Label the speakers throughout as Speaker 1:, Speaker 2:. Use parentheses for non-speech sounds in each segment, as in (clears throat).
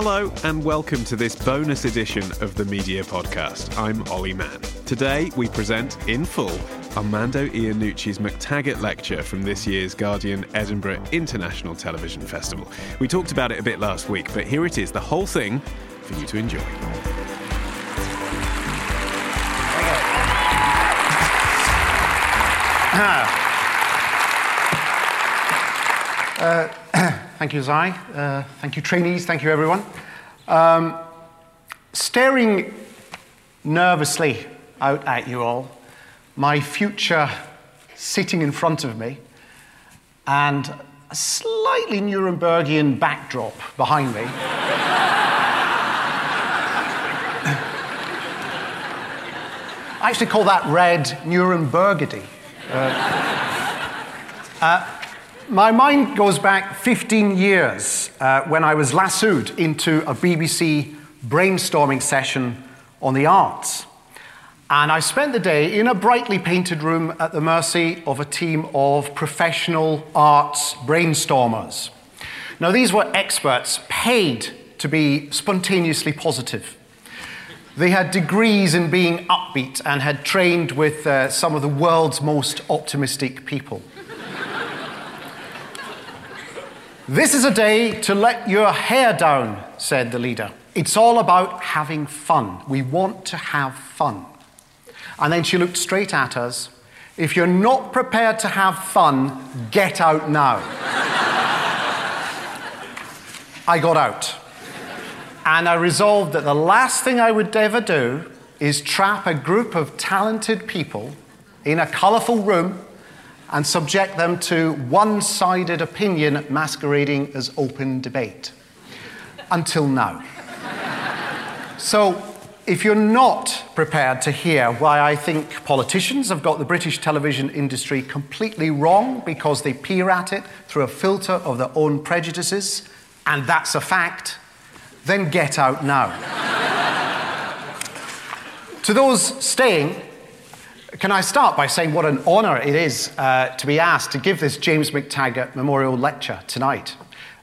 Speaker 1: Hello, and welcome to this bonus edition of the Media Podcast. I'm Ollie Mann. Today, we present in full Armando Iannucci's MacTaggart Lecture from this year's Guardian Edinburgh International Television Festival. We talked about it a bit last week, but here it is, the whole thing for you to enjoy.
Speaker 2: Thank you, Zai. Uh, thank you, trainees. Thank you, everyone. Um, staring nervously out at you all, my future sitting in front of me, and a slightly Nurembergian backdrop behind me. (laughs) I actually call that red Nurembergedy. My mind goes back 15 years uh, when I was lassoed into a BBC brainstorming session on the arts. And I spent the day in a brightly painted room at the mercy of a team of professional arts brainstormers. Now, these were experts paid to be spontaneously positive. They had degrees in being upbeat and had trained with uh, some of the world's most optimistic people. This is a day to let your hair down, said the leader. It's all about having fun. We want to have fun. And then she looked straight at us. If you're not prepared to have fun, get out now. I got out. And I resolved that the last thing I would ever do is trap a group of talented people in a colourful room and subject them to one sided opinion masquerading as open debate. Until now. So, if you're not prepared to hear why I think politicians have got the British television industry completely wrong because they peer at it through a filter of their own prejudices, and that's a fact, then get out now. (laughs) to those staying, can I start by saying what an honour it is uh, to be asked to give this James MacTaggart Memorial Lecture tonight,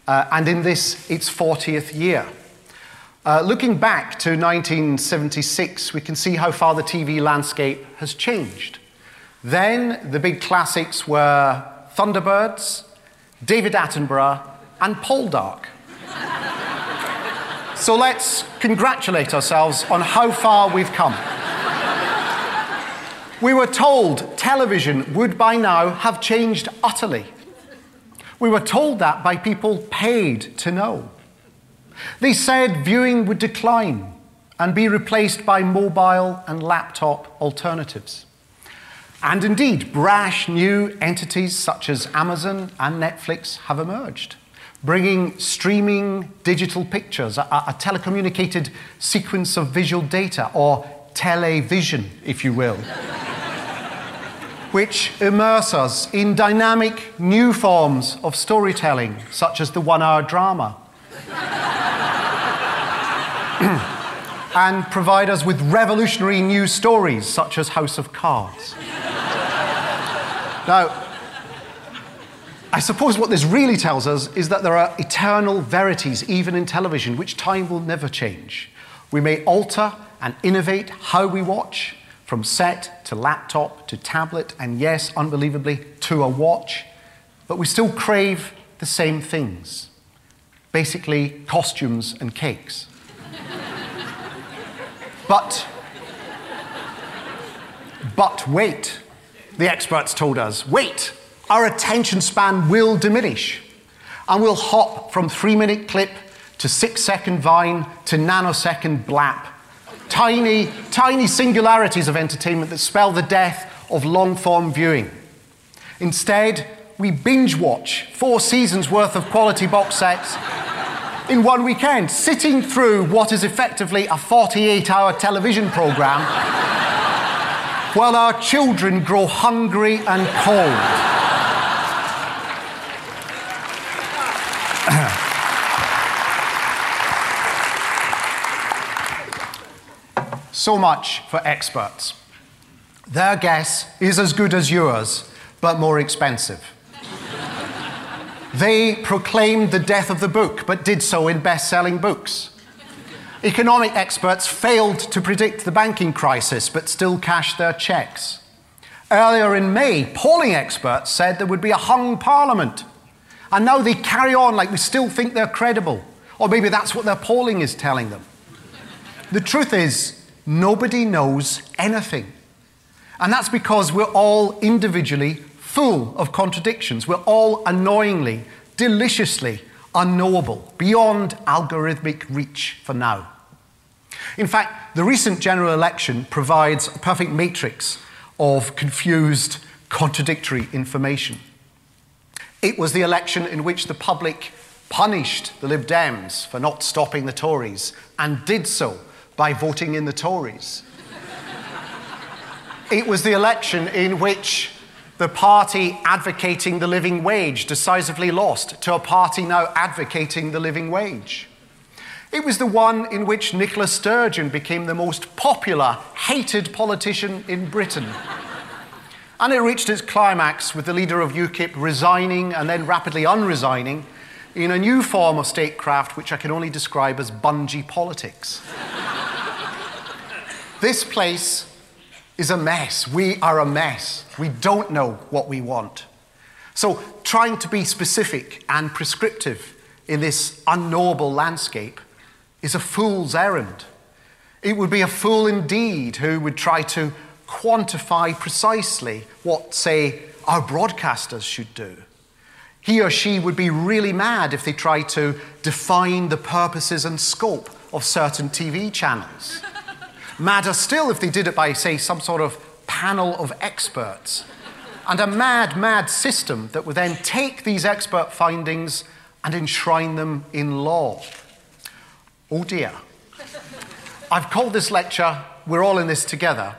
Speaker 2: uh, and in this, its 40th year. Uh, looking back to 1976, we can see how far the TV landscape has changed. Then the big classics were Thunderbirds, David Attenborough, and Paul Poldark. so let's congratulate ourselves on how far we've come. We were told television would by now have changed utterly. We were told that by people paid to know. They said viewing would decline and be replaced by mobile and laptop alternatives. And indeed, brash new entities such as Amazon and Netflix have emerged, bringing streaming digital pictures, a, a telecommunicated sequence of visual data, or television, if you will which immerse us in dynamic new forms of storytelling, such as the one hour drama, (clears throat) and provide us with revolutionary new stories, such as House of Cards. now, I suppose what this really tells us is that there are eternal verities, even in television, which time will never change. We may alter and innovate how we watch, from set to laptop to tablet, and yes, unbelievably, to a watch, but we still crave the same things basically, costumes and cakes. (laughs) but, but wait, the experts told us wait, our attention span will diminish and we'll hop from three minute clip to six second vine to nanosecond blap. Tiny, tiny singularities of entertainment that spell the death of long form viewing. Instead, we binge watch four seasons worth of quality box sets (laughs) in one weekend, sitting through what is effectively a 48 hour television program (laughs) while our children grow hungry and cold. So much for experts. Their guess is as good as yours, but more expensive. they proclaimed the death of the book, but did so in best selling books. Economic experts failed to predict the banking crisis, but still cashed their checks. Earlier in May, polling experts said there would be a hung parliament. And now they carry on like we still think they're credible. Or maybe that's what their polling is telling them. The truth is, nobody knows anything. And that's because we're all individually full of contradictions. We're all annoyingly, deliciously unknowable, beyond algorithmic reach for now. In fact, the recent general election provides a perfect matrix of confused, contradictory information. It was the election in which the public punished the Lib Dems for not stopping the Tories and did so by voting in the Tories. it was the election in which the party advocating the living wage decisively lost to a party now advocating the living wage. It was the one in which Nicola Sturgeon became the most popular, hated politician in Britain. and it reached its climax with the leader of UKIP resigning and then rapidly unresigning in a new form of statecraft which I can only describe as bungee politics. This place is a mess. We are a mess. We don't know what we want. So, trying to be specific and prescriptive in this unknowable landscape is a fool's errand. It would be a fool indeed who would try to quantify precisely what, say, our broadcasters should do. He or she would be really mad if they tried to define the purposes and scope of certain TV channels. Madder still if they did it by, say, some sort of panel of experts. And a mad, mad system that would then take these expert findings and enshrine them in law. Oh dear. I've called this lecture We're All in This Together,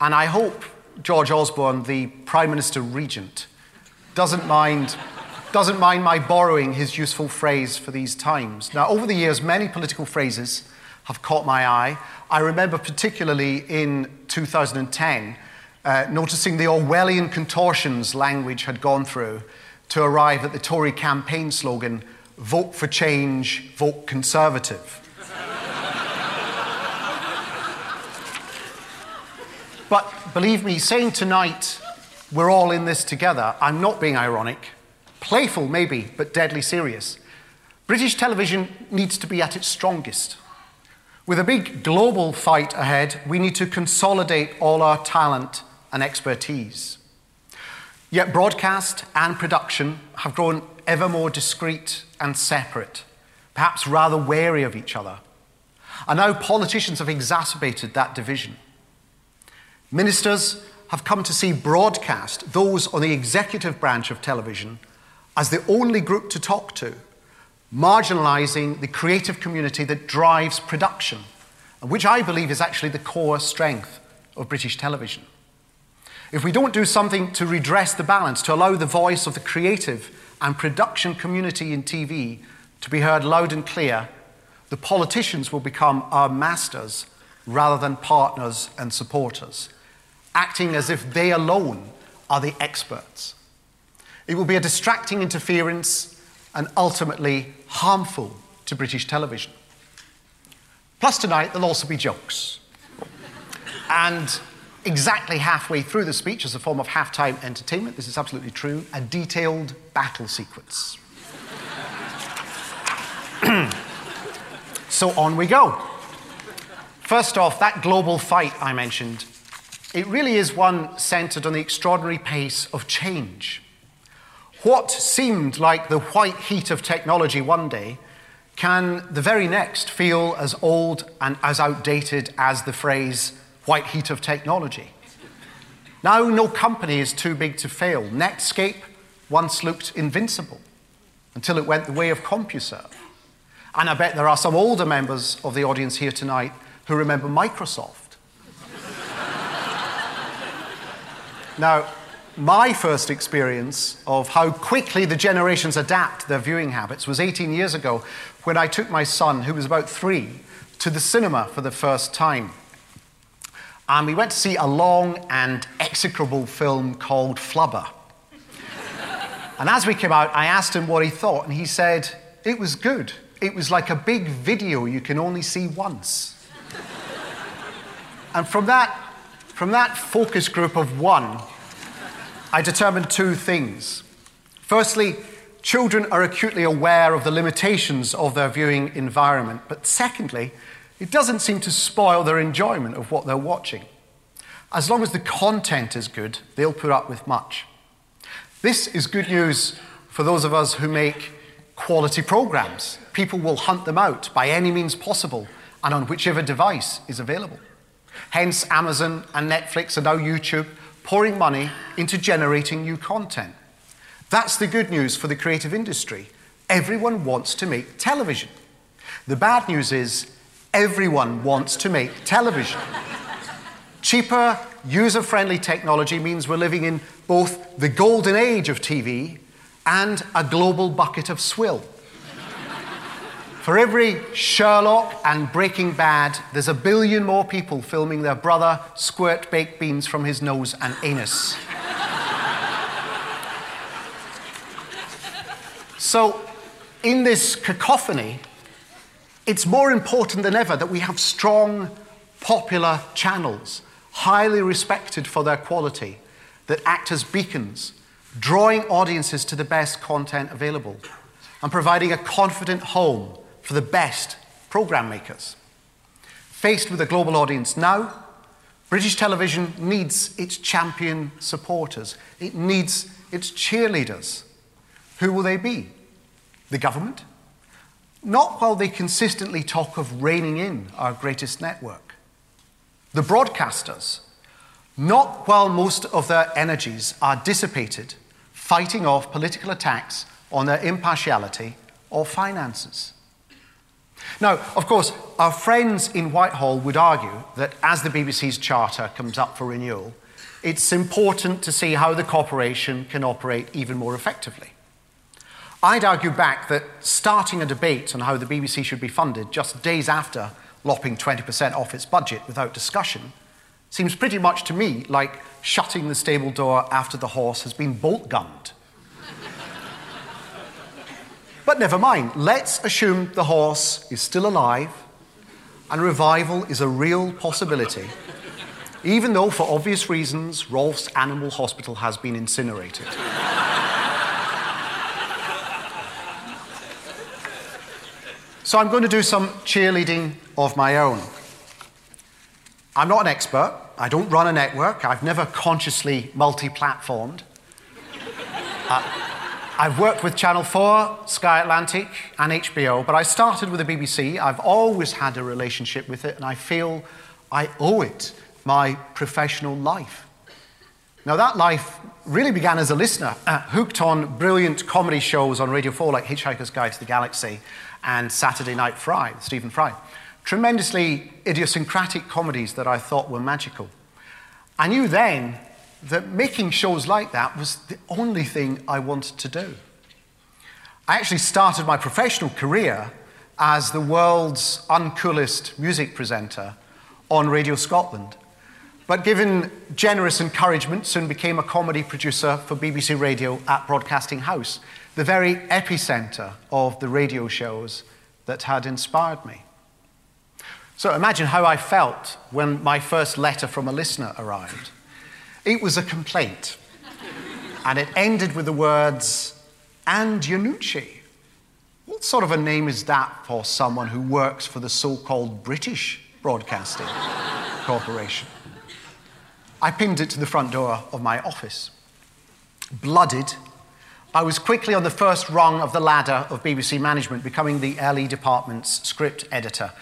Speaker 2: and I hope George Osborne, the Prime Minister Regent, doesn't mind, doesn't mind my borrowing his useful phrase for these times. Now, over the years, many political phrases have caught my eye. I remember particularly in 2010 uh, noticing the Orwellian contortions language had gone through to arrive at the Tory campaign slogan vote for change, vote conservative. but believe me, saying tonight we're all in this together, I'm not being ironic. Playful, maybe, but deadly serious. British television needs to be at its strongest. With a big global fight ahead, we need to consolidate all our talent and expertise. Yet broadcast and production have grown ever more discreet and separate, perhaps rather wary of each other. And now politicians have exacerbated that division. Ministers have come to see broadcast, those on the executive branch of television, as the only group to talk to marginalizing the creative community that drives production, which I believe is actually the core strength of British television. If we don't do something to redress the balance, to allow the voice of the creative and production community in TV to be heard loud and clear, the politicians will become our masters rather than partners and supporters, acting as if they alone are the experts. It will be a distracting interference and ultimately harmful to British television. Plus, tonight there'll also be jokes. And exactly halfway through the speech, as a form of halftime entertainment, this is absolutely true, a detailed battle sequence. (clears throat) so on we go. First off, that global fight I mentioned, it really is one centered on the extraordinary pace of change. What seemed like the white heat of technology one day can the very next feel as old and as outdated as the phrase white heat of technology. Now, no company is too big to fail. Netscape once looked invincible until it went the way of CompuServe. And I bet there are some older members of the audience here tonight who remember Microsoft. (laughs) now, my first experience of how quickly the generations adapt their viewing habits was 18 years ago when I took my son, who was about three, to the cinema for the first time. And we went to see a long and execrable film called Flubber. (laughs) and as we came out, I asked him what he thought, and he said, It was good. It was like a big video you can only see once. (laughs) and from that, from that focus group of one, I determined two things. Firstly, children are acutely aware of the limitations of their viewing environment. But secondly, it doesn't seem to spoil their enjoyment of what they're watching. As long as the content is good, they'll put up with much. This is good news for those of us who make quality programs. People will hunt them out by any means possible and on whichever device is available. Hence, Amazon and Netflix and now YouTube pouring money into generating new content. That's the good news for the creative industry. Everyone wants to make television. The bad news is everyone wants to make television. Cheaper, user friendly technology means we're living in both the golden age of TV and a global bucket of swill. For every Sherlock and Breaking Bad, there's a billion more people filming their brother squirt baked beans from his nose and anus. so, in this cacophony, it's more important than ever that we have strong, popular channels, highly respected for their quality, that act as beacons, drawing audiences to the best content available, and providing a confident home for the best program makers. Faced with a global audience now, British television needs its champion supporters. It needs its cheerleaders. Who will they be? The government? Not while they consistently talk of reining in our greatest network. The broadcasters? Not while most of their energies are dissipated fighting off political attacks on their impartiality or finances. Now, of course, our friends in Whitehall would argue that as the BBC's charter comes up for renewal, it's important to see how the corporation can operate even more effectively. I'd argue back that starting a debate on how the BBC should be funded just days after lopping 20% off its budget without discussion seems pretty much to me like shutting the stable door after the horse has been bolt gunned. But never mind, let's assume the horse is still alive and revival is a real possibility, even though, for obvious reasons, Rolf's Animal Hospital has been incinerated. so I'm going to do some cheerleading of my own. I'm not an expert, I don't run a network, I've never consciously multi platformed. Uh, I've worked with Channel 4, Sky Atlantic, and HBO, but I started with the BBC. I've always had a relationship with it, and I feel I owe it my professional life. Now, that life really began as a listener, uh, hooked on brilliant comedy shows on Radio 4 like Hitchhiker's Guide to the Galaxy and Saturday Night Fry, Stephen Fry. Tremendously idiosyncratic comedies that I thought were magical. I knew then that making shows like that was the only thing I wanted to do. I actually started my professional career as the world's uncoolest music presenter on Radio Scotland. But given generous encouragement, soon became a comedy producer for BBC Radio at Broadcasting House, the very epicenter of the radio shows that had inspired me. So imagine how I felt when my first letter from a listener arrived. It was a complaint. and it ended with the words, and Iannucci. What sort of a name is that for someone who works for the so called British Broadcasting (laughs) Corporation? I pinned it to the front door of my office. Blooded, I was quickly on the first rung of the ladder of BBC management, becoming the LE department's script editor.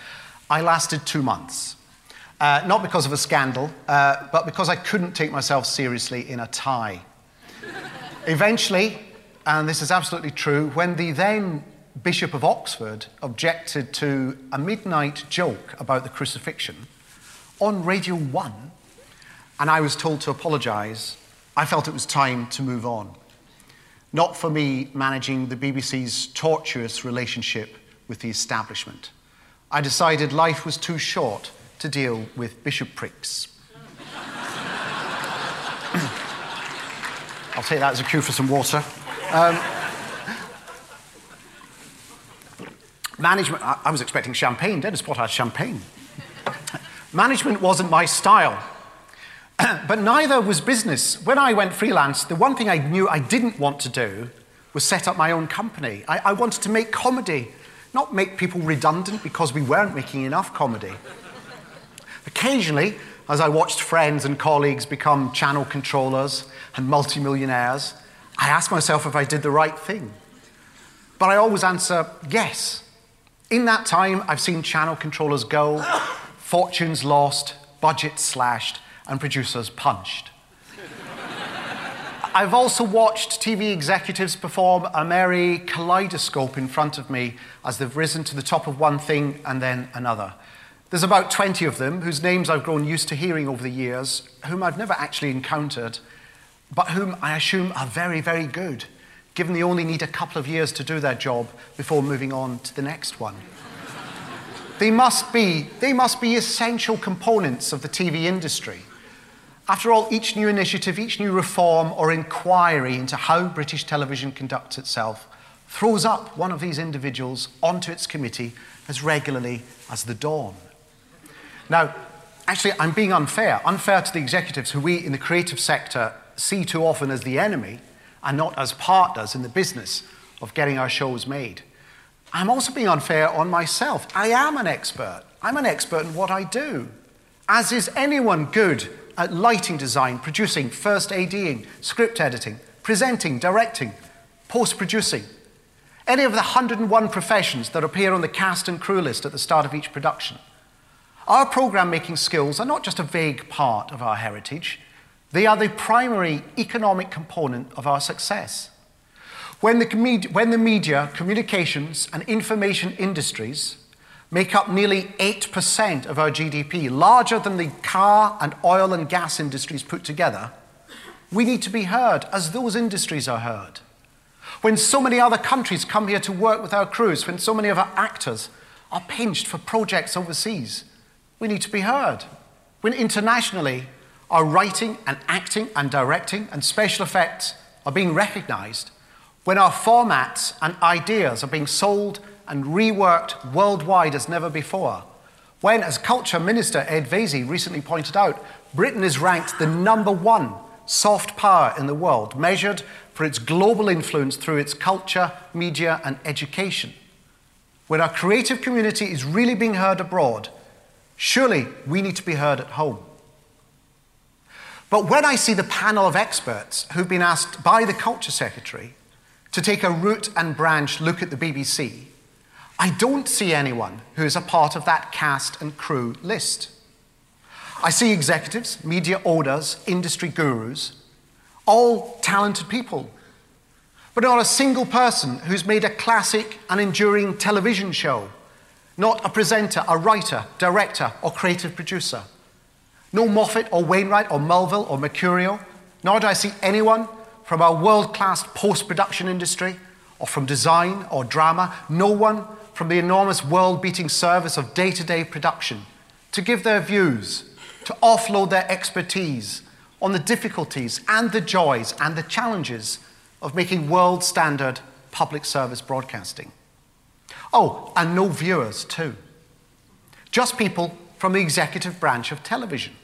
Speaker 2: I lasted two months. Uh, not because of a scandal, uh, but because I couldn't take myself seriously in a tie. Eventually, and this is absolutely true, when the then Bishop of Oxford objected to a midnight joke about the crucifixion on Radio 1, and I was told to apologise, I felt it was time to move on. Not for me managing the BBC's tortuous relationship with the establishment. I decided life was too short to deal with bishoprics. (coughs) I'll take that as a cue for some water. Um, management, I, I was expecting champagne. Dennis Potter had champagne. management wasn't my style. (coughs) but neither was business. When I went freelance, the one thing I knew I didn't want to do was set up my own company. I, I wanted to make comedy, not make people redundant because we weren't making enough comedy. Occasionally, as I watched friends and colleagues become channel controllers and multimillionaires, I asked myself if I did the right thing. But I always answer yes. In that time, I've seen channel controllers go, fortunes lost, budgets slashed, and producers punched. I've also watched TV executives perform a merry kaleidoscope in front of me as they've risen to the top of one thing and then another. There's about 20 of them whose names I've grown used to hearing over the years, whom I've never actually encountered, but whom I assume are very, very good, given they only need a couple of years to do their job before moving on to the next one. they, must be, they must be essential components of the TV industry. After all, each new initiative, each new reform or inquiry into how British television conducts itself throws up one of these individuals onto its committee as regularly as the dawn. Now, actually, I'm being unfair, unfair to the executives who we in the creative sector see too often as the enemy and not as partners in the business of getting our shows made. I'm also being unfair on myself. I am an expert. I'm an expert in what I do, as is anyone good at lighting design, producing, first ADing, script editing, presenting, directing, post producing. Any of the 101 professions that appear on the cast and crew list at the start of each production. Our program making skills are not just a vague part of our heritage, they are the primary economic component of our success. When the, when the media, communications, and information industries make up nearly 8% of our GDP, larger than the car and oil and gas industries put together, we need to be heard as those industries are heard. When so many other countries come here to work with our crews, when so many of our actors are pinched for projects overseas, we need to be heard. When internationally our writing and acting and directing and special effects are being recognized, when our formats and ideas are being sold and reworked worldwide as never before. When, as Culture Minister Ed Vaizey recently pointed out, Britain is ranked the number one soft power in the world, measured for its global influence through its culture, media, and education. When our creative community is really being heard abroad, surely we need to be heard at home. But when I see the panel of experts who've been asked by the Culture Secretary to take a root and branch look at the BBC, I don't see anyone who is a part of that cast and crew list. I see executives, media owners, industry gurus, all talented people, but not a single person who's made a classic and enduring television show, not a presenter, a writer, director, or creative producer. No Moffat or Wainwright or Melville or Mercurio, nor do I see anyone from our world class post production industry or from design or drama, no one from the enormous world beating service of day to day production to give their views, to offload their expertise on the difficulties and the joys and the challenges of making world standard public service broadcasting. Oh, and no viewers, too. Just people from the executive branch of television.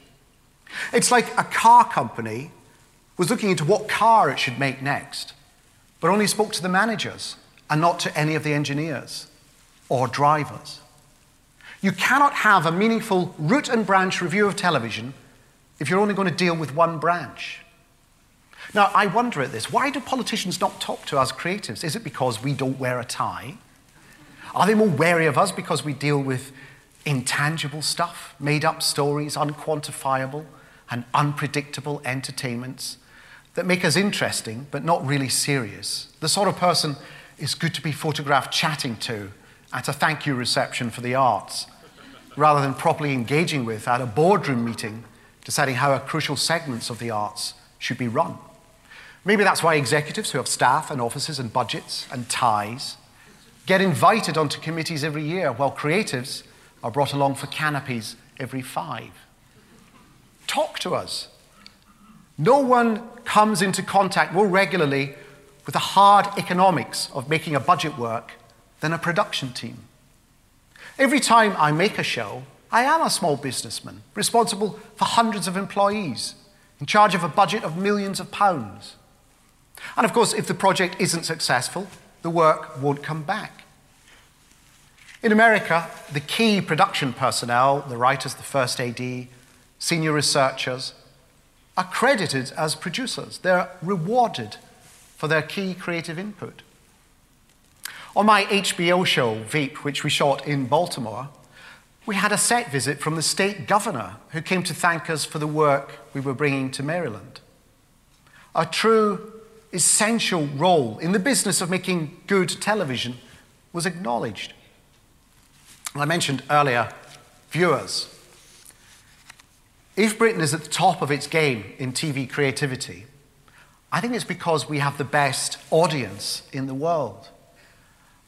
Speaker 2: It's like a car company was looking into what car it should make next, but only spoke to the managers and not to any of the engineers or drivers. You cannot have a meaningful root and branch review of television if you're only going to deal with one branch. Now, I wonder at this why do politicians not talk to us creatives? Is it because we don't wear a tie? Are they more wary of us because we deal with intangible stuff, made up stories, unquantifiable and unpredictable entertainments that make us interesting but not really serious? The sort of person is good to be photographed chatting to at a thank you reception for the arts, rather than properly engaging with at a boardroom meeting deciding how crucial segments of the arts should be run. Maybe that's why executives who have staff and offices and budgets and ties get invited onto committees every year, while creatives are brought along for canopies every five. Talk to us. No one comes into contact more regularly with the hard economics of making a budget work than a production team. Every time I make a show, I am a small businessman, responsible for hundreds of employees, in charge of a budget of millions of pounds. And of course, if the project isn't successful, the work won't come back. In America, the key production personnel, the writers, the first AD, senior researchers, are credited as producers. They're rewarded for their key creative input. On my HBO show, Veep, which we shot in Baltimore, we had a set visit from the state governor who came to thank us for the work we were bringing to Maryland. A true essential role in the business of making good television was acknowledged. I mentioned earlier viewers. If Britain is at the top of its game in TV creativity, I think it's because we have the best audience in the world.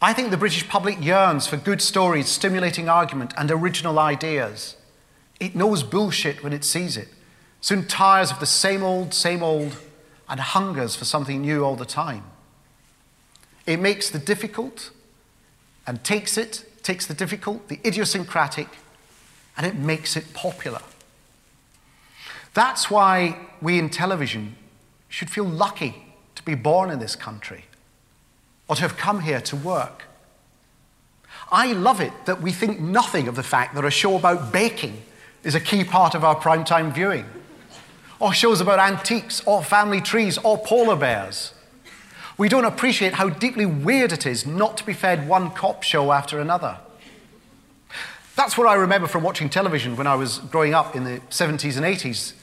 Speaker 2: I think the British public yearns for good stories, stimulating argument, and original ideas. It knows bullshit when it sees it, soon tires of the same old, same old, and hungers for something new all the time. It makes the difficult and takes it, takes the difficult, the idiosyncratic, and it makes it popular. That's why we in television should feel lucky to be born in this country or to have come here to work. I love it that we think nothing of the fact that a show about baking is a key part of our primetime viewing, or shows about antiques, or family trees, or polar bears. We don't appreciate how deeply weird it is not to be fed one cop show after another. That's what I remember from watching television when I was growing up in the 70s and 80s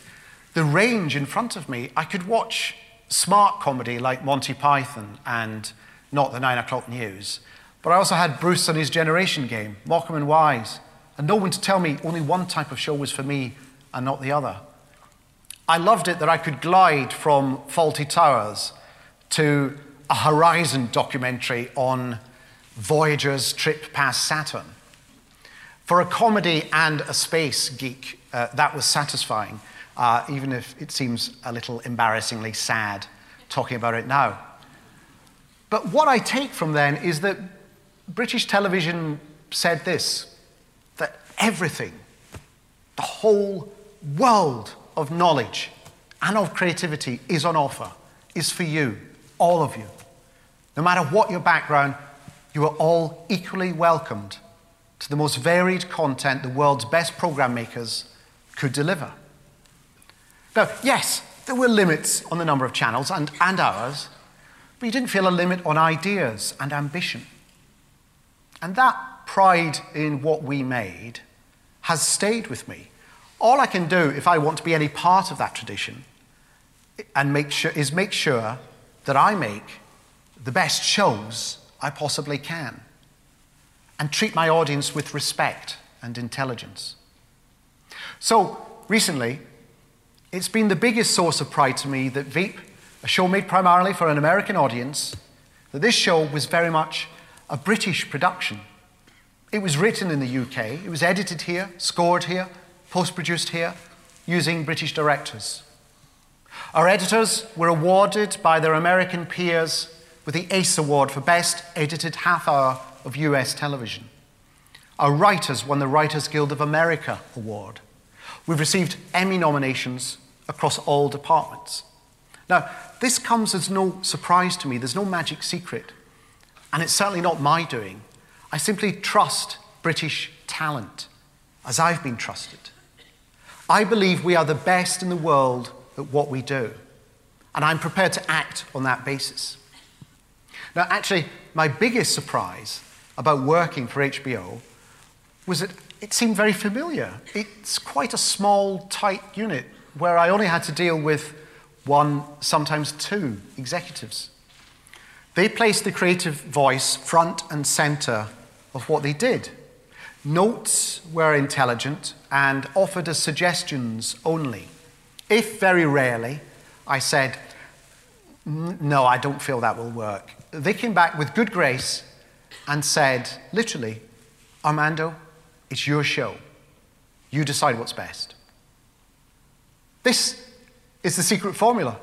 Speaker 2: the range in front of me, I could watch smart comedy like Monty Python and not the nine o'clock news. But I also had Bruce and his generation game, Morecambe and Wise, and no one to tell me only one type of show was for me and not the other. I loved it that I could glide from Fawlty Towers to a Horizon documentary on Voyager's trip past Saturn. For a comedy and a space geek, uh, that was satisfying uh, even if it seems a little embarrassingly sad talking about it now. But what I take from then is that British television said this that everything, the whole world of knowledge and of creativity is on offer, is for you, all of you. No matter what your background, you are all equally welcomed to the most varied content the world's best program makers could deliver. Now, yes, there were limits on the number of channels and, and hours, but you didn't feel a limit on ideas and ambition. And that pride in what we made has stayed with me. All I can do if I want to be any part of that tradition and make sure, is make sure that I make the best shows I possibly can and treat my audience with respect and intelligence. So, recently, it's been the biggest source of pride to me that Veep, a show made primarily for an American audience, that this show was very much a British production. It was written in the UK, it was edited here, scored here, post produced here, using British directors. Our editors were awarded by their American peers with the ACE Award for Best Edited Half Hour of US Television. Our writers won the Writers Guild of America Award. We've received Emmy nominations across all departments. Now, this comes as no surprise to me, there's no magic secret. and it's certainly not my doing. I simply trust British talent, as I've been trusted. I believe we are the best in the world at what we do, and I'm prepared to act on that basis. Now, actually, my biggest surprise about working for HBO was that it seemed very familiar. It's quite a small, tight unit where I only had to deal with one, sometimes two executives. They placed the creative voice front and center of what they did. Notes were intelligent and offered as suggestions only. If very rarely I said, No, I don't feel that will work, they came back with good grace and said, literally, Armando, it's your show. You decide what's best. This is the secret formula.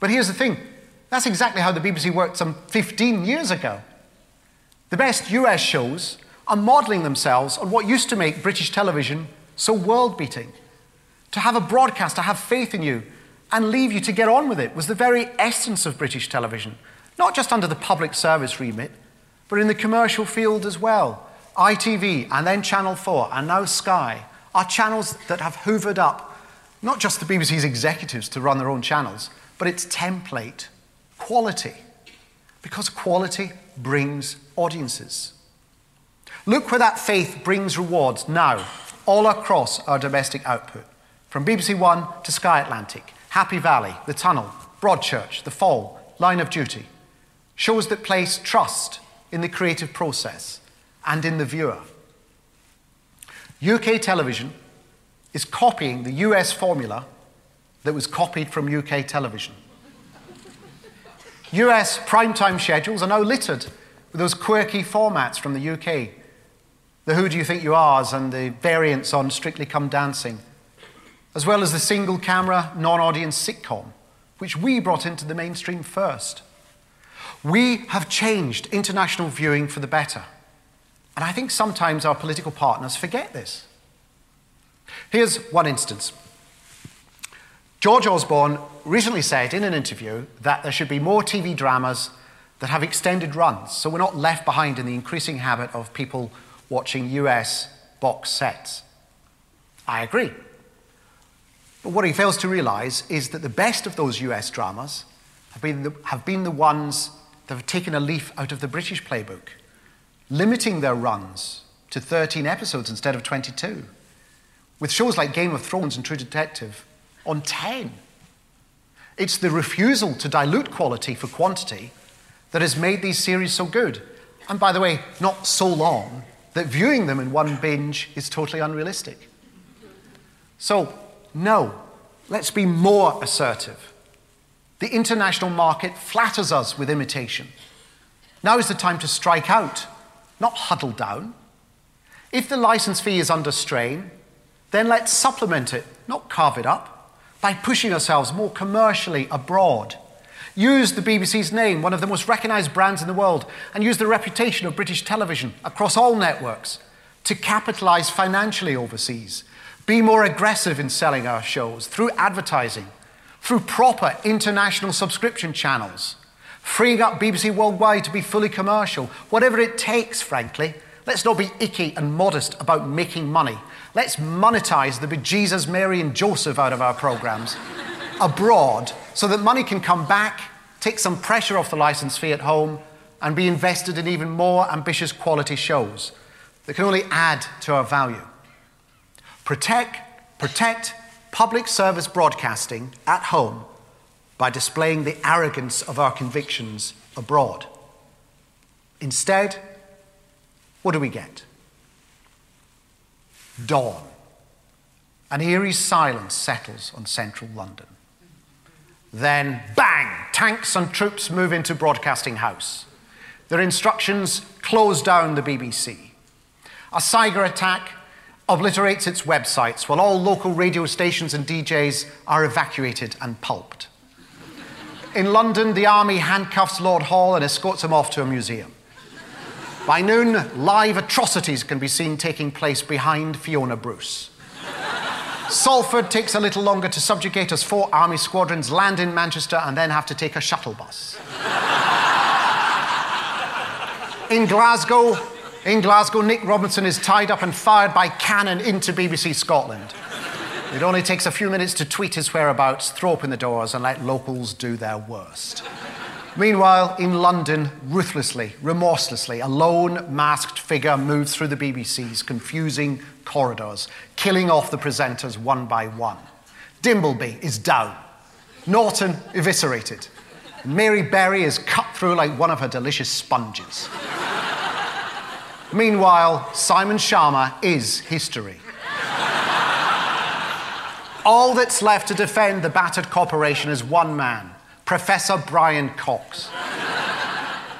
Speaker 2: But here's the thing that's exactly how the BBC worked some 15 years ago. The best US shows are modeling themselves on what used to make British television so world beating. To have a broadcaster have faith in you and leave you to get on with it was the very essence of British television, not just under the public service remit, but in the commercial field as well. ITV and then Channel 4 and now Sky are channels that have hoovered up not just the BBC's executives to run their own channels, but its template, quality. Because quality brings audiences. Look where that faith brings rewards now, all across our domestic output. From BBC One to Sky Atlantic, Happy Valley, The Tunnel, Broadchurch, The Fall, Line of Duty. Shows that place trust in the creative process and in the viewer. UK television is copying the US formula that was copied from UK television. US primetime schedules are now littered with those quirky formats from the UK. The Who Do You Think You Are's and the variants on Strictly Come Dancing, as well as the single camera, non audience sitcom, which we brought into the mainstream first. We have changed international viewing for the better. And I think sometimes our political partners forget this. Here's one instance. George Osborne recently said in an interview that there should be more TV dramas that have extended runs, so we're not left behind in the increasing habit of people watching US box sets. I agree. But what he fails to realize is that the best of those US dramas have been the, have been the ones that have taken a leaf out of the British playbook, limiting their runs to 13 episodes instead of 22 with shows like Game of Thrones and True Detective on 10. It's the refusal to dilute quality for quantity that has made these series so good. And by the way, not so long that viewing them in one binge is totally unrealistic. So, no, let's be more assertive. The international market flatters us with imitation. Now is the time to strike out, not huddle down. If the license fee is under strain, then let's supplement it, not carve it up, by pushing ourselves more commercially abroad. Use the BBC's name, one of the most recognized brands in the world, and use the reputation of British television across all networks to capitalize financially overseas. Be more aggressive in selling our shows through advertising, through proper international subscription channels, freeing up BBC Worldwide to be fully commercial, whatever it takes, frankly. Let's not be icky and modest about making money. Let's monetize the bejesus Mary and Joseph out of our programs (laughs) abroad so that money can come back, take some pressure off the license fee at home, and be invested in even more ambitious quality shows that can only add to our value. Protect, protect public service broadcasting at home by displaying the arrogance of our convictions abroad. Instead, what do we get? Dawn. An eerie silence settles on central London. Then, bang! Tanks and troops move into Broadcasting House. Their instructions close down the BBC. A cyber attack obliterates its websites while all local radio stations and DJs are evacuated and pulped. In London, the army handcuffs Lord Hall and escorts him off to a museum. By noon, live atrocities can be seen taking place behind Fiona Bruce. Salford takes a little longer to subjugate as four army squadrons land in Manchester and then have to take a shuttle bus. in Glasgow, in Glasgow, Nick Robinson is tied up and fired by cannon into BBC Scotland. It only takes a few minutes to tweet his whereabouts, throw open the doors, and let locals do their worst. Meanwhile, in London, ruthlessly, remorselessly, a lone masked figure moves through the BBC's confusing corridors, killing off the presenters one by one. Dimbleby is down, Norton eviscerated, Mary Berry is cut through like one of her delicious sponges. Meanwhile, Simon Schama is history. All that's left to defend the battered corporation is one man Professor Brian Cox.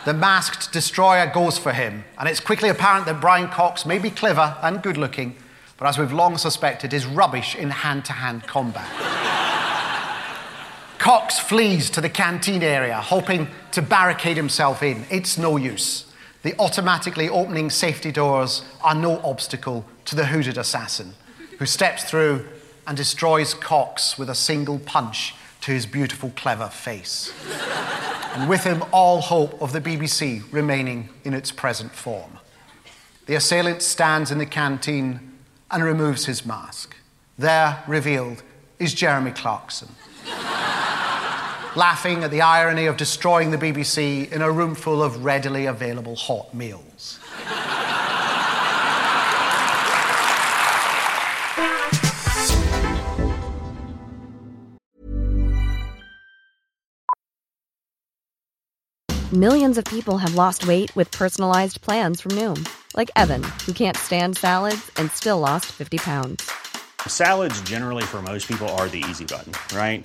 Speaker 2: The masked destroyer goes for him, and it's quickly apparent that Brian Cox may be clever and good looking, but as we've long suspected, is rubbish in hand to hand combat. Cox flees to the canteen area, hoping to barricade himself in. It's no use. The automatically opening safety doors are no obstacle to the hooded assassin, who steps through and destroys Cox with a single punch to his beautiful, clever face. and with him, all hope of the BBC remaining in its present form. The assailant stands in the canteen and removes his mask. There, revealed, is Jeremy Clarkson. Laughing at the irony of destroying the BBC in a room full of readily available hot meals.
Speaker 3: Millions of people have lost weight with personalized plans from Noom, like Evan, who can't stand salads and still lost 50 pounds.
Speaker 4: Salads, generally, for most people, are the easy button, right?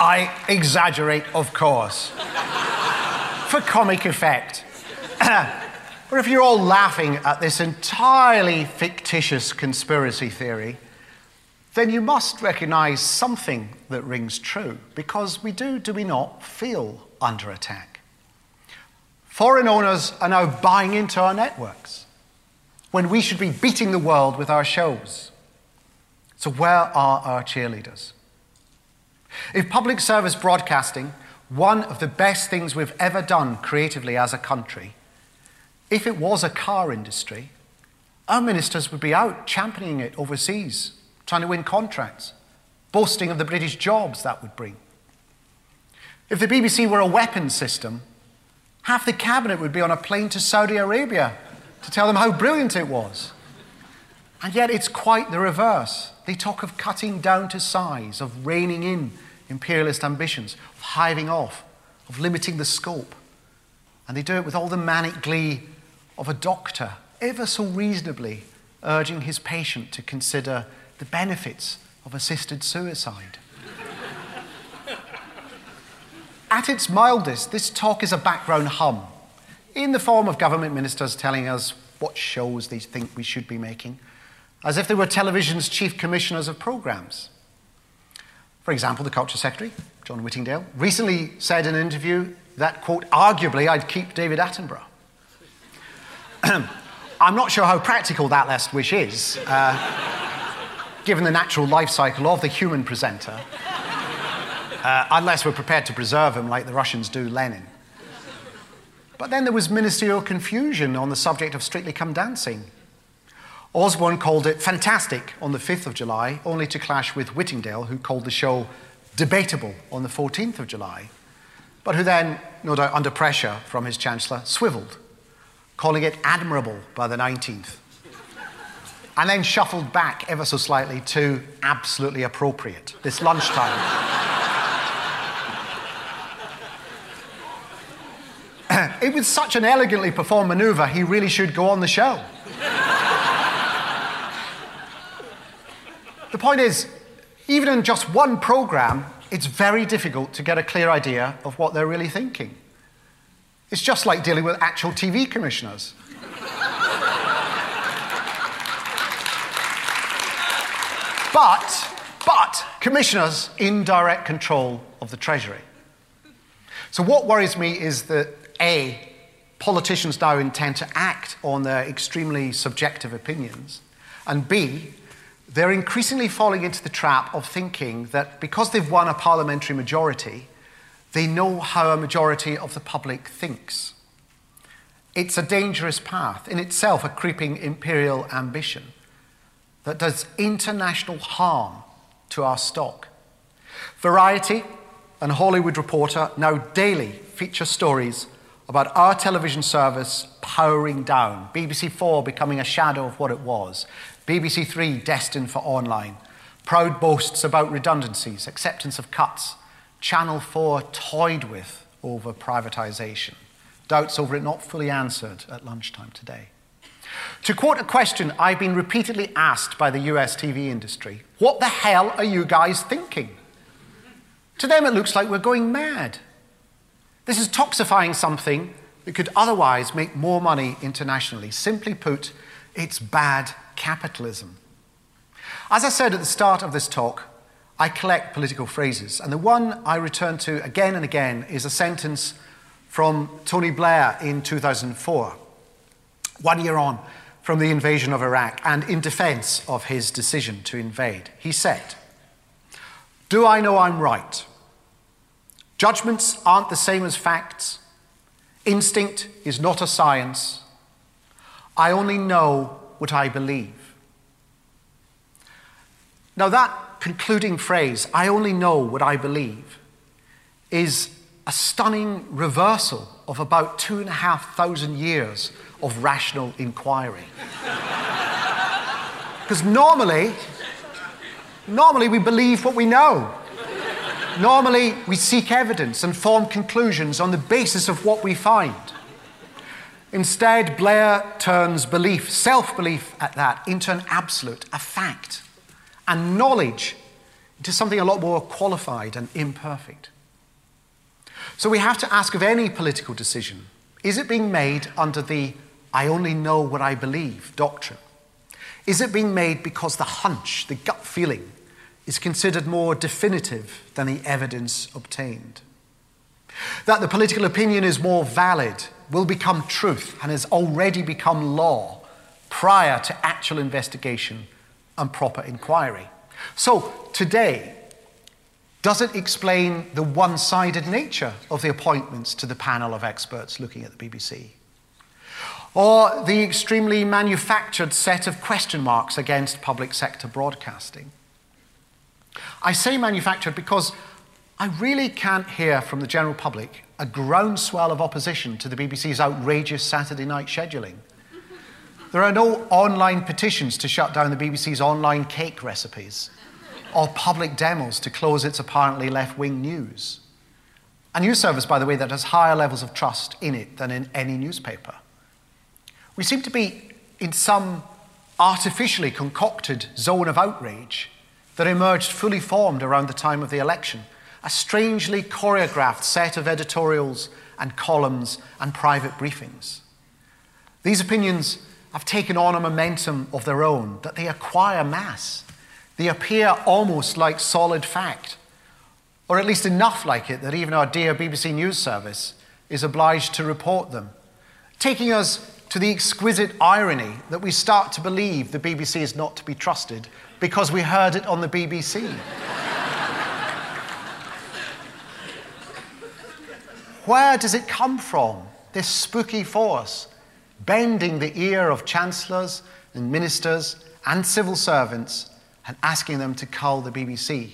Speaker 2: I exaggerate, of course, for comic effect. (clears throat) but if you're all laughing at this entirely fictitious conspiracy theory, then you must recognize something that rings true, because we do, do we not, feel under attack. Foreign owners are now buying into our networks when we should be beating the world with our shows. So, where are our cheerleaders? If public service broadcasting, one of the best things we've ever done creatively as a country, if it was a car industry, our ministers would be out championing it overseas, trying to win contracts, boasting of the British jobs that would bring. If the BBC were a weapons system, half the cabinet would be on a plane to Saudi Arabia to tell them how brilliant it was. And yet it's quite the reverse. They talk of cutting down to size, of reining in imperialist ambitions, of hiving off, of limiting the scope. And they do it with all the manic glee of a doctor, ever so reasonably urging his patient to consider the benefits of assisted suicide. (laughs) At its mildest, this talk is a background hum, in the form of government ministers telling us what shows they think we should be making, as if they were television's chief commissioners of programs. For example, the Culture Secretary, John Whittingdale, recently said in an interview that, quote, arguably I'd keep David Attenborough. (clears throat) I'm not sure how practical that last wish is, uh, given the natural life cycle of the human presenter, uh, unless we're prepared to preserve him like the Russians do Lenin. But then there was ministerial confusion on the subject of Strictly Come Dancing. Osborne called it fantastic on the 5th of July, only to clash with Whittingdale, who called the show debatable on the 14th of July, but who then, no doubt under pressure from his Chancellor, swiveled, calling it admirable by the 19th, and then shuffled back ever so slightly to absolutely appropriate this lunchtime. (coughs) it was such an elegantly performed maneuver, he really should go on the show. The point is, even in just one program, it's very difficult to get a clear idea of what they're really thinking. It's just like dealing with actual TV commissioners. but, but, commissioners in direct control of the Treasury. So, what worries me is that A, politicians now intend to act on their extremely subjective opinions, and B, they're increasingly falling into the trap of thinking that because they've won a parliamentary majority, they know how a majority of the public thinks. It's a dangerous path, in itself, a creeping imperial ambition that does international harm to our stock. Variety and Hollywood Reporter now daily feature stories about our television service powering down, BBC Four becoming a shadow of what it was, BBC Three destined for online, proud boasts about redundancies, acceptance of cuts, Channel 4 toyed with over privatisation, doubts over it not fully answered at lunchtime today. To quote a question I've been repeatedly asked by the US TV industry what the hell are you guys thinking? To them, it looks like we're going mad. This is toxifying something that could otherwise make more money internationally. Simply put, it's bad capitalism. As I said at the start of this talk, I collect political phrases, and the one I return to again and again is a sentence from Tony Blair in 2004, one year on from the invasion of Iraq and in defense of his decision to invade. He said, Do I know I'm right? Judgments aren't the same as facts. Instinct is not a science. I only know what I believe. Now, that concluding phrase, I only know what I believe, is a stunning reversal of about two and a half thousand years of rational inquiry. (laughs) Because normally, normally we believe what we know. Normally, we seek evidence and form conclusions on the basis of what we find. Instead, Blair turns belief, self belief at that, into an absolute, a fact, and knowledge into something a lot more qualified and imperfect. So we have to ask of any political decision is it being made under the I only know what I believe doctrine? Is it being made because the hunch, the gut feeling, is considered more definitive than the evidence obtained? That the political opinion is more valid will become truth and has already become law prior to actual investigation and proper inquiry. So, today, does it explain the one sided nature of the appointments to the panel of experts looking at the BBC? Or the extremely manufactured set of question marks against public sector broadcasting? I say manufactured because I really can't hear from the general public a groundswell of opposition to the BBC's outrageous Saturday night scheduling. There are no online petitions to shut down the BBC's online cake recipes or public demos to close its apparently left wing news. A news service, by the way, that has higher levels of trust in it than in any newspaper. We seem to be in some artificially concocted zone of outrage that emerged fully formed around the time of the election a strangely choreographed set of editorials and columns and private briefings. These opinions have taken on a momentum of their own, that they acquire mass. They appear almost like solid fact, or at least enough like it that even our dear BBC News Service is obliged to report them, taking us to the exquisite irony that we start to believe the BBC is not to be trusted because we heard it on the BBC. Where does it come from, this spooky force, bending the ear of chancellors and ministers and civil servants and asking them to cull the BBC?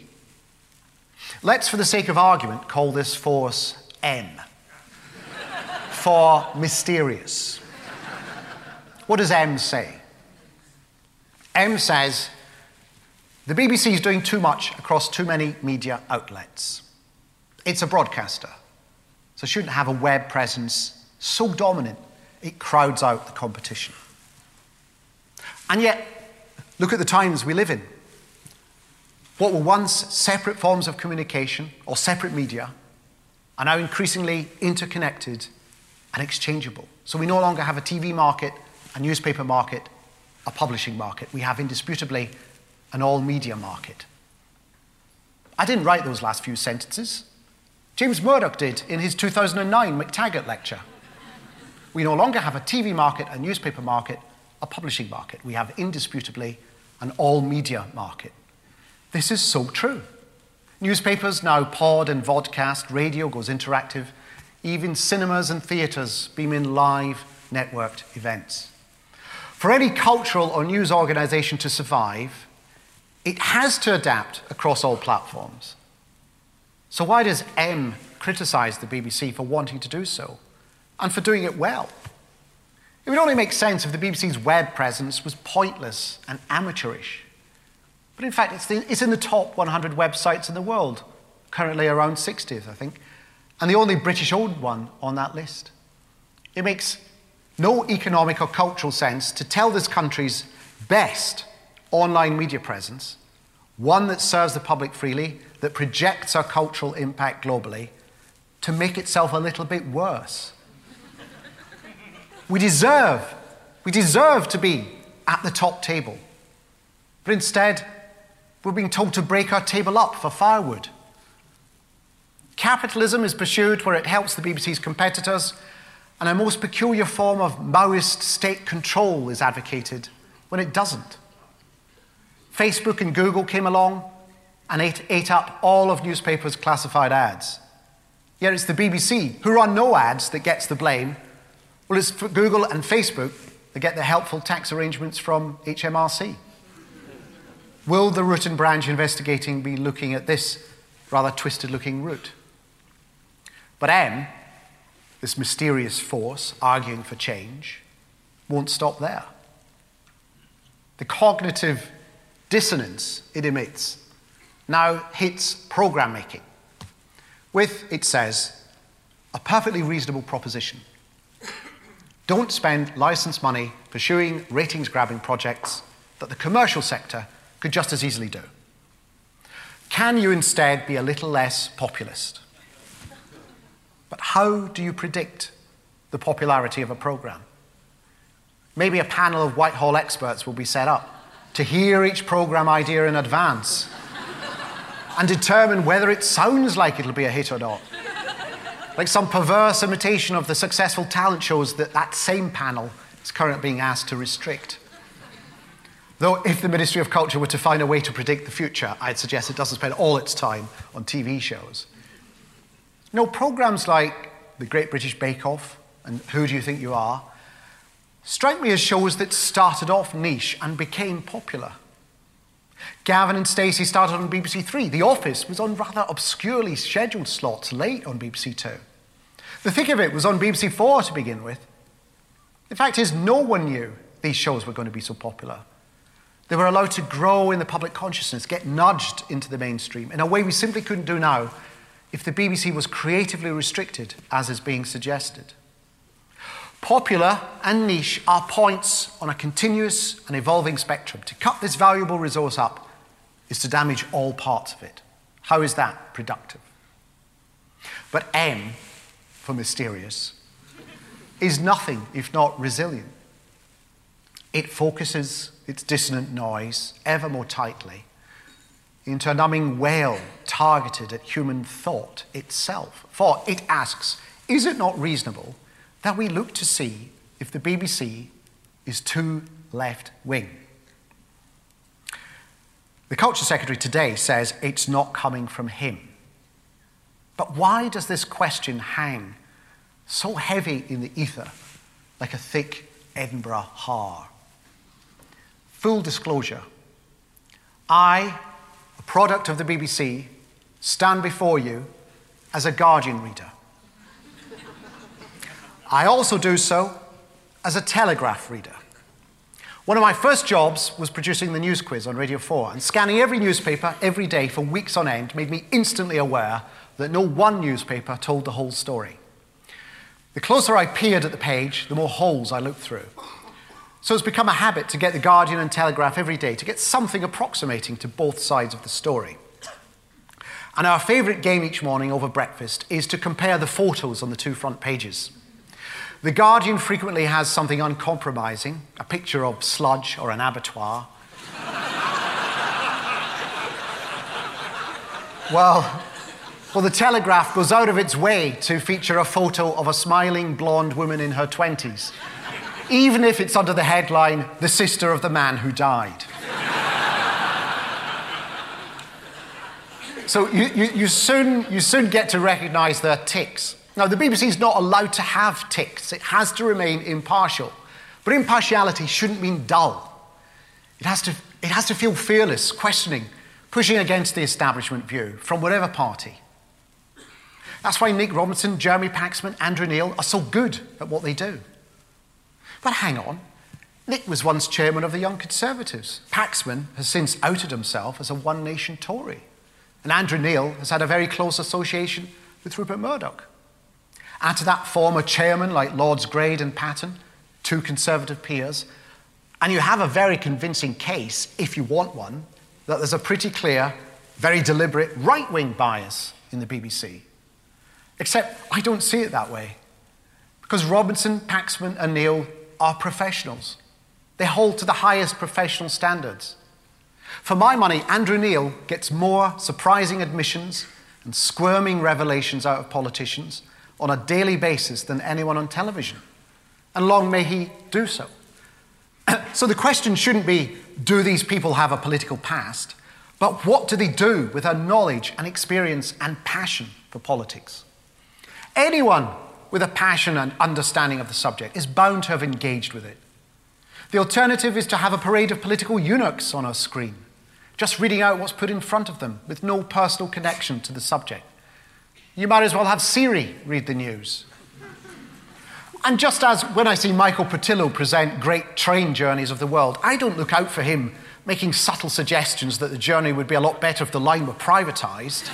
Speaker 2: Let's, for the sake of argument, call this force M for mysterious. What does M say? M says the BBC is doing too much across too many media outlets. It's a broadcaster, so shouldn't have a web presence so dominant it crowds out the competition. And yet, look at the times we live in. What were once separate forms of communication or separate media are now increasingly interconnected and exchangeable. So we no longer have a TV market, a newspaper market, a publishing market. We have indisputably an all media market. I didn't write those last few sentences. James Murdoch did in his 2009 MacTaggart lecture. We no longer have a TV market, a newspaper market, a publishing market. We have indisputably an all media market. This is so true. Newspapers now pod and vodcast, radio goes interactive, even cinemas and theatres beam in live networked events. For any cultural or news organisation to survive, it has to adapt across all platforms. So, why does M criticise the BBC for wanting to do so and for doing it well? It would only make sense if the BBC's web presence was pointless and amateurish. But in fact, it's, the, it's in the top 100 websites in the world, currently around 60th, I think, and the only British owned one on that list. It makes no economic or cultural sense to tell this country's best online media presence, one that serves the public freely, that projects our cultural impact globally, to make itself a little bit worse. we deserve, we deserve to be at the top table. But instead, we're being told to break our table up for firewood. Capitalism is pursued where it helps the BBC's competitors, and a most peculiar form of Maoist state control is advocated when it doesn't. Facebook and Google came along and ate, ate up all of newspapers' classified ads. Yet it's the BBC, who run no ads, that gets the blame. Well, it's Google and Facebook that get the helpful tax arrangements from HMRC. Will the root and branch investigating be looking at this rather twisted looking route? But M, this mysterious force arguing for change, won't stop there. The cognitive dissonance it emits now hits program making with, it says, a perfectly reasonable proposition. Don't spend license money pursuing ratings grabbing projects that the commercial sector could just as easily do. Can you instead be a little less populist? But how do you predict the popularity of a program? Maybe a panel of Whitehall experts will be set up to hear each program idea in advance and determine whether it sounds like it'll be a hit or not. Like some perverse imitation of the successful talent shows that that same panel is currently being asked to restrict. Though, if the Ministry of Culture were to find a way to predict the future, I'd suggest it doesn't spend all its time on TV shows. No, programs like The Great British Bake Off and Who Do You Think You Are strike me as shows that started off niche and became popular. Gavin and Stacey started on BBC Three. The Office was on rather obscurely scheduled slots late on BBC Two. The Thick of It was on BBC Four to begin with. The fact is, no one knew these shows were going to be so popular. They were allowed to grow in the public consciousness, get nudged into the mainstream in a way we simply couldn't do now if the BBC was creatively restricted, as is being suggested. Popular and niche are points on a continuous and evolving spectrum. To cut this valuable resource up is to damage all parts of it. How is that productive? But M, for mysterious, is nothing if not resilient. It focuses its dissonant noise ever more tightly into a numbing wail targeted at human thought itself. For it asks, is it not reasonable that we look to see if the BBC is too left wing. The Culture Secretary today says it's not coming from him. But why does this question hang so heavy in the ether like a thick Edinburgh haar? Full disclosure I, a product of the BBC, stand before you as a Guardian reader. I also do so as a Telegraph reader. One of my first jobs was producing the news quiz on Radio 4, and scanning every newspaper every day for weeks on end made me instantly aware that no one newspaper told the whole story. The closer I peered at the page, the more holes I looked through. So it's become a habit to get the Guardian and Telegraph every day to get something approximating to both sides of the story. And our favourite game each morning over breakfast is to compare the photos on the two front pages. The Guardian frequently has something uncompromising a picture of sludge or an abattoir. well, well, the Telegraph goes out of its way to feature a photo of a smiling blonde woman in her 20s, even if it's under the headline, The Sister of the Man Who Died. so you, you, you, soon, you soon get to recognize their tics. Now, the BBC is not allowed to have tics, it has to remain impartial. But impartiality shouldn't mean dull. It has to, it has to feel fearless, questioning, pushing against the establishment view from whatever party. That's why Nick Robinson, Jeremy Paxman, Andrew Neil are so good at what they do. But hang on. Nick was once chairman of the Young Conservatives. Paxman has since outed himself as a One Nation Tory. And Andrew Neil has had a very close association with Rupert Murdoch. Add to that former chairman like Lords Grade and Patten, two Conservative peers, and you have a very convincing case, if you want one, that there's a pretty clear, very deliberate right wing bias in the BBC. Except I don't see it that way. Because Robinson, Paxman, and Neil are professionals. They hold to the highest professional standards. For my money, Andrew Neil gets more surprising admissions and squirming revelations out of politicians on a daily basis than anyone on television. And long may he do so. (clears throat) so the question shouldn't be do these people have a political past, but what do they do with their knowledge and experience and passion for politics? Anyone with a passion and understanding of the subject is bound to have engaged with it. The alternative is to have a parade of political eunuchs on our screen, just reading out what's put in front of them with no personal connection to the subject. You might as well have Siri read the news. And just as when I see Michael Portillo present great train journeys of the world, I don't look out for him making subtle suggestions that the journey would be a lot better if the line were privatized.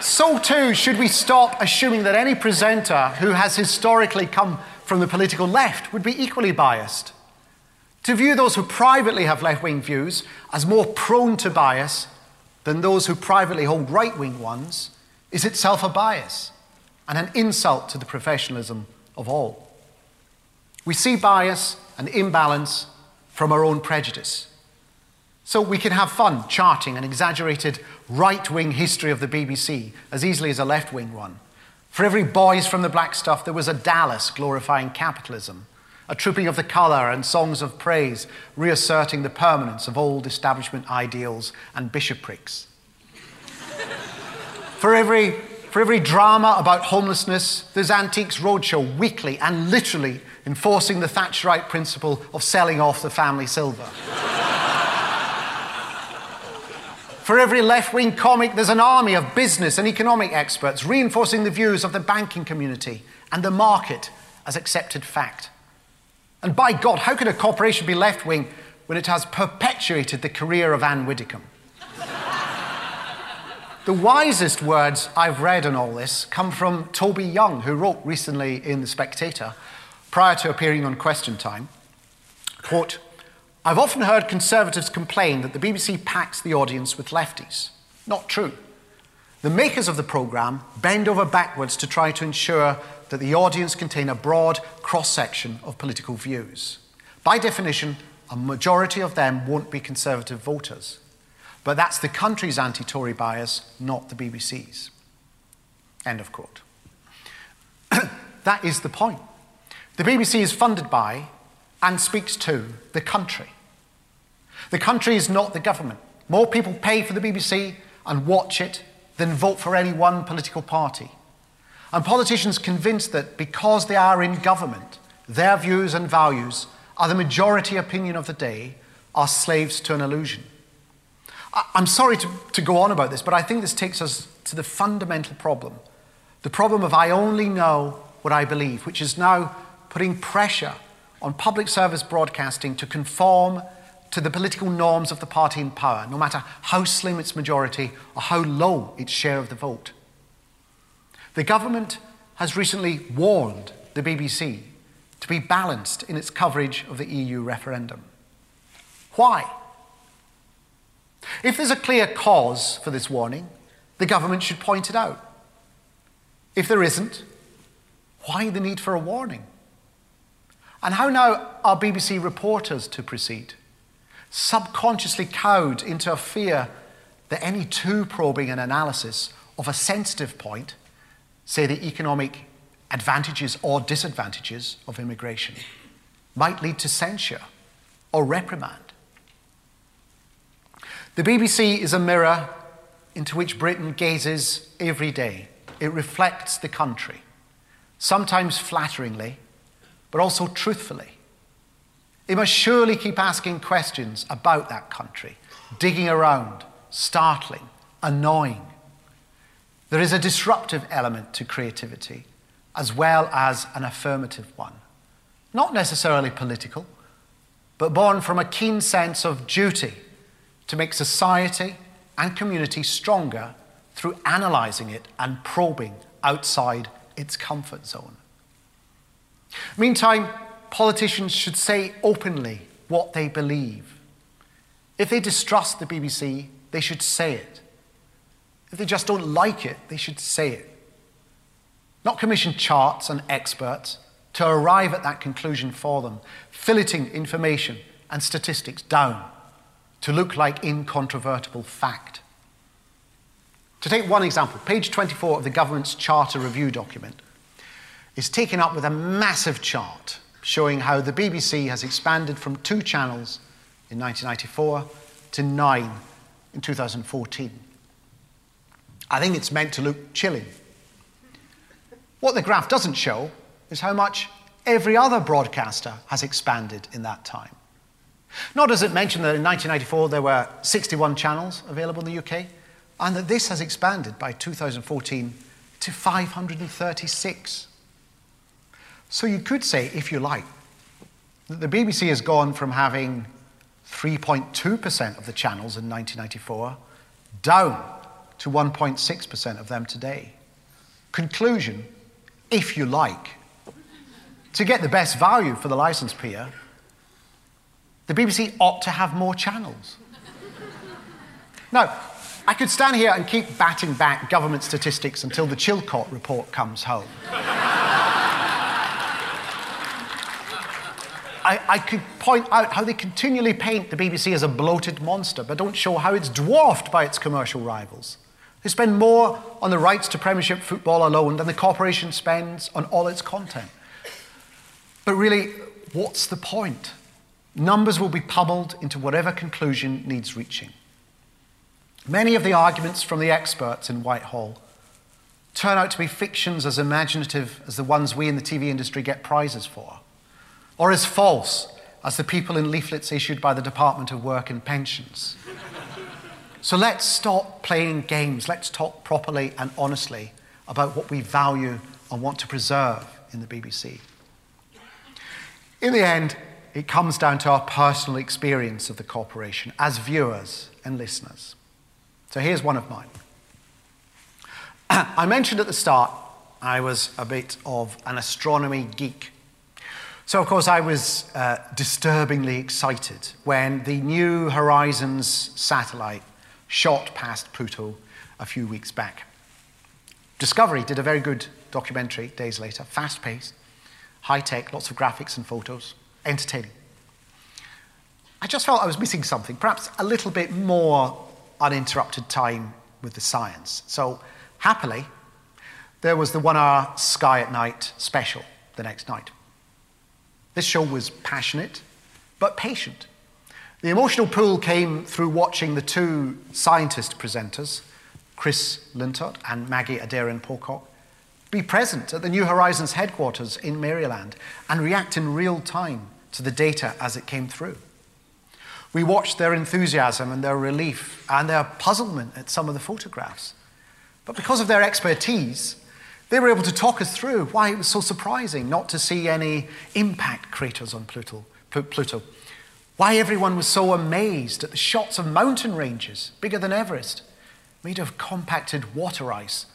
Speaker 2: so, too, should we stop assuming that any presenter who has historically come from the political left would be equally biased? To view those who privately have left wing views as more prone to bias than those who privately hold right wing ones is itself a bias and an insult to the professionalism of all. We see bias and imbalance from our own prejudice. So we can have fun charting an exaggerated right wing history of the BBC as easily as a left wing one. For every boys from the black stuff, there was a Dallas glorifying capitalism, a trooping of the colour and songs of praise, reasserting the permanence of old establishment ideals and bishoprics. for, every, for every drama about homelessness, there's Antiques Roadshow weekly and literally enforcing the Thatcherite principle of selling off the family silver. For every left wing comic, there's an army of business and economic experts reinforcing the views of the banking community and the market as accepted fact. And by God, how could a corporation be left wing when it has perpetuated the career of Ann Widdecombe? the wisest words I've read on all this come from Toby Young, who wrote recently in The Spectator, prior to appearing on Question Time. Quote, I've often heard conservatives complain that the BBC packs the audience with lefties. Not true. The makers of the programme bend over backwards to try to ensure that the audience contain a broad cross section of political views. By definition, a majority of them won't be Conservative voters. But that's the country's anti Tory bias, not the BBC's. End of quote. (coughs) that is the point. The BBC is funded by and speaks to the country. The country is not the government. More people pay for the BBC and watch it than vote for any one political party. And politicians convinced that because they are in government, their views and values are the majority opinion of the day, are slaves to an illusion. I'm sorry to, to go on about this, but I think this takes us to the fundamental problem the problem of I only know what I believe, which is now putting pressure on public service broadcasting to conform to the political norms of the party in power, no matter how slim its majority or how low its share of the vote. The government has recently warned the BBC to be balanced in its coverage of the EU referendum. Why? If there's a clear cause for this warning, the government should point it out. If there isn't, why the need for a warning? And how now are BBC reporters to proceed? Subconsciously cowed into a fear that any too probing an analysis of a sensitive point, say the economic advantages or disadvantages of immigration, might lead to censure or reprimand. The BBC is a mirror into which Britain gazes every day. It reflects the country, sometimes flatteringly, but also truthfully. It must surely keep asking questions about that country, digging around, startling, annoying. There is a disruptive element to creativity, as well as an affirmative one. Not necessarily political, but born from a keen sense of duty to make society and community stronger through analysing it and probing outside its comfort zone. Meantime, politicians should say openly what they believe. If they distrust the BBC, they should say it. If they just don't like it, they should say it. Not commission charts and experts to arrive at that conclusion for them, filleting information and statistics down to look like incontrovertible fact. To take one example, page 24 of the government's charter review document is taken up with a massive chart showing how the BBC has expanded from two channels in 1994 to nine in 2014. I think it's meant to look chilling. What the graph doesn't show is how much every other broadcaster has expanded in that time. Nor does it mention that in 1994 there were 61 channels available in the UK, and that this has expanded by 2014 to 536. So you could say, if you like, that the BBC has gone from having 3.2% of the channels in 1994 down to 1.6% of them today. Conclusion, if you like, to get the best value for the license payer, the BBC ought to have more channels. now, I could stand here and keep batting back government statistics until the Chilcot report comes home. I, I, could point out how they continually paint the BBC as a bloated monster, but don't show how it's dwarfed by its commercial rivals. They spend more on the rights to Premiership football alone than the corporation spends on all its content. But really, what's the point? Numbers will be pummeled into whatever conclusion needs reaching. Many of the arguments from the experts in Whitehall turn out to be fictions as imaginative as the ones we in the TV industry get prizes for, or as false as the people in leaflets issued by the Department of Work and Pensions. So let's stop playing games. Let's talk properly and honestly about what we value and want to preserve in the BBC. In the end, it comes down to our personal experience of the corporation as viewers and listeners. So here's one of mine. (clears throat) I mentioned at the start I was a bit of an astronomy geek. So, of course, I was uh, disturbingly excited when the New Horizons satellite shot past Pluto a few weeks back. Discovery did a very good documentary days later, fast paced, high tech, lots of graphics and photos entertaining. I just felt I was missing something, perhaps a little bit more uninterrupted time with the science. So, happily, there was the one hour Sky at Night special the next night. This show was passionate, but patient. The emotional pull came through watching the two scientist presenters, Chris Lintott and Maggie Aderin-Pocock, be present at the New Horizons headquarters in Maryland and react in real time to the data as it came through. We watched their enthusiasm and their relief and their puzzlement at some of the photographs. But because of their expertise, they were able to talk us through why it was so surprising not to see any impact craters on Pluto, Pluto. Why everyone was so amazed at the shots of mountain ranges bigger than Everest, made of compacted water ice,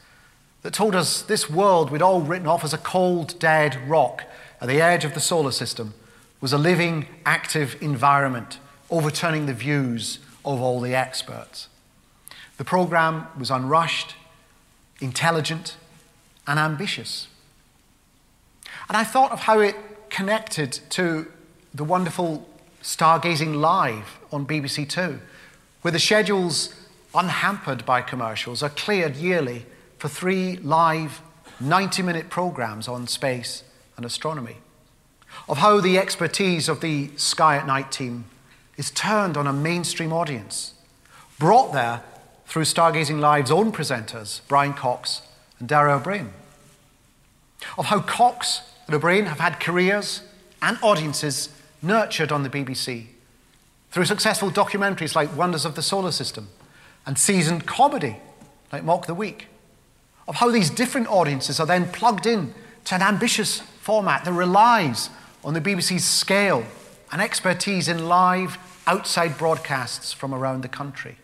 Speaker 2: that told us this world we'd all written off as a cold, dead rock at the edge of the solar system was a living, active environment, overturning the views of all the experts. The program was unrushed, intelligent, and ambitious. And I thought of how it connected to the wonderful Stargazing Live on BBC Two, where the schedules, unhampered by commercials, are cleared yearly for three live 90 minute programs on space and astronomy. Of how the expertise of the Sky at Night team is turned on a mainstream audience, brought there through Stargazing Live's own presenters, Brian Cox and Dara Ó Briain. Of how Cox and Ó Briain have had careers and audiences nurtured on the BBC through successful documentaries like Wonders of the Solar System and seasoned comedy like Mock the Week. Of how these different audiences are then plugged in to an ambitious format that relies on the BBC's scale and expertise in live outside broadcasts from around the country.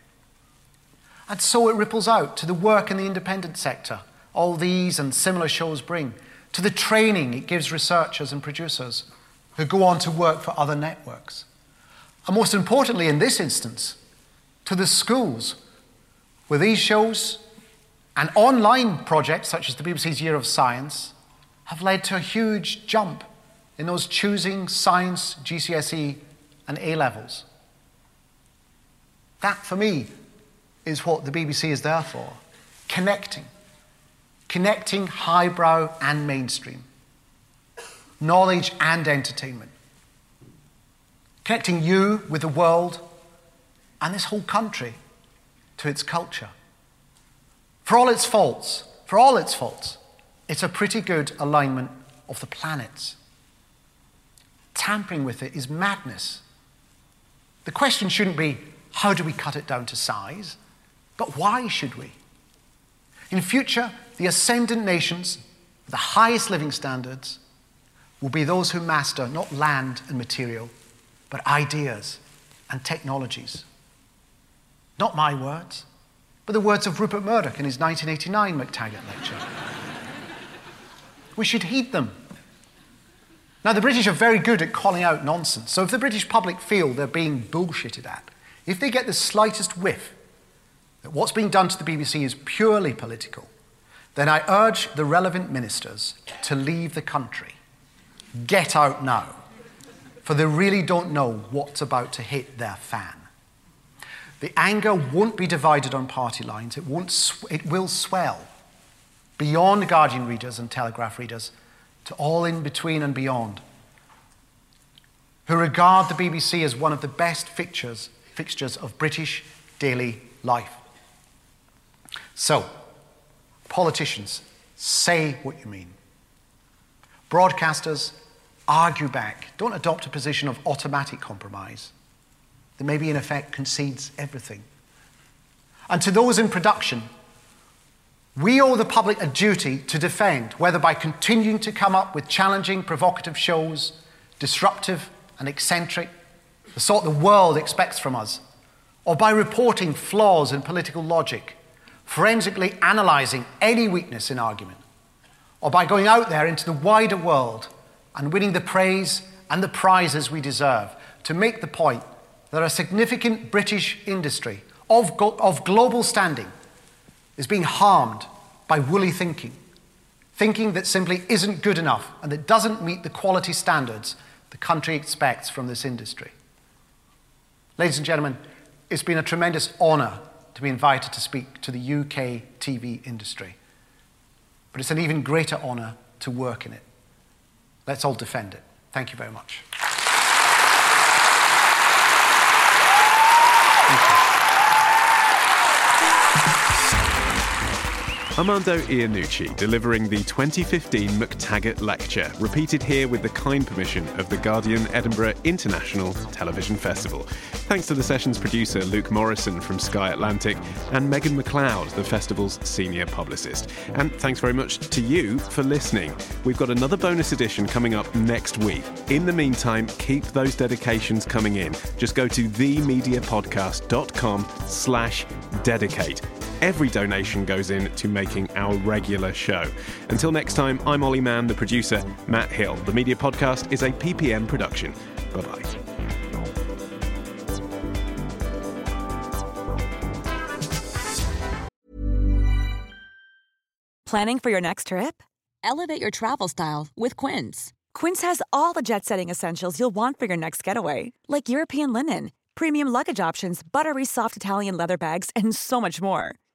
Speaker 2: And so it ripples out to the work in the independent sector all these and similar shows bring, to the training it gives researchers and producers who go on to work for other networks. And most importantly, in this instance, to the schools where these shows and online projects such as the BBC's Year of Science have led to a huge jump in those choosing science, GCSE, and A levels. That, for me, is what the BBC is there for connecting. Connecting highbrow and mainstream, knowledge and entertainment. Connecting you with the world and this whole country to its culture. For all its faults, for all its faults, it's a pretty good alignment of the planets. Tampering with it is madness. The question shouldn't be, how do we cut it down to size? But why should we? In future, the ascendant nations, the highest living standards, will be those who master not land and material, but ideas and technologies. Not my words, but the words of Rupert Murdoch in his 1989 MacTaggart lecture. we should heed them. Now, the British are very good at calling out nonsense, so if the British public feel they're being bullshitted at, if they get the slightest whiff that what's being done to the BBC is purely political, then I urge the relevant ministers to leave the country. Get out now, for they really don't know what's about to hit their fan. The anger won't be divided on party lines, it, won't it will swell beyond Guardian readers and Telegraph readers to all in between and beyond, who regard the BBC as one of the best fixtures, fixtures of British daily life. So, politicians, say what you mean. Broadcasters, argue back. Don't adopt a position of automatic compromise that maybe in effect concedes everything. And to those in production, we owe the public a duty to defend, whether by continuing to come up with challenging, provocative shows, disruptive and eccentric, the sort the world expects from us, or by reporting flaws in political logic forensically analyzing any weakness in argument, or by going out there into the wider world and winning the praise and the prizes we deserve to make the point that a significant British industry of, of global standing is being harmed by woolly thinking, thinking that simply isn't good enough and that doesn't meet the quality standards the country expects from this industry. Ladies and gentlemen, it's been a tremendous honour to be invited to speak to the UK TV industry. But it's an even greater honour to work in it. Let's all defend it. Thank you very much.
Speaker 1: Armando Iannucci delivering the 2015 MacTaggart Lecture, repeated here with the kind permission of the Guardian Edinburgh International Television Festival. Thanks to the session's producer Luke Morrison from Sky Atlantic and Megan McLeod, the festival's senior publicist. And thanks very much to you for listening. We've got another bonus edition coming up next week. In the meantime, keep those dedications coming in. Just go to themediapodcast.com slash dedicate. Every donation goes in to making our regular show. Until next time, I'm Ollie Mann, the producer, Matt Hill. The Media Podcast is a PPM production. Bye bye.
Speaker 5: Planning for your next trip? Elevate your travel style with Quince. Quince has all the jet setting essentials you'll want for your next getaway, like European linen, premium luggage options, buttery soft Italian leather bags, and so much more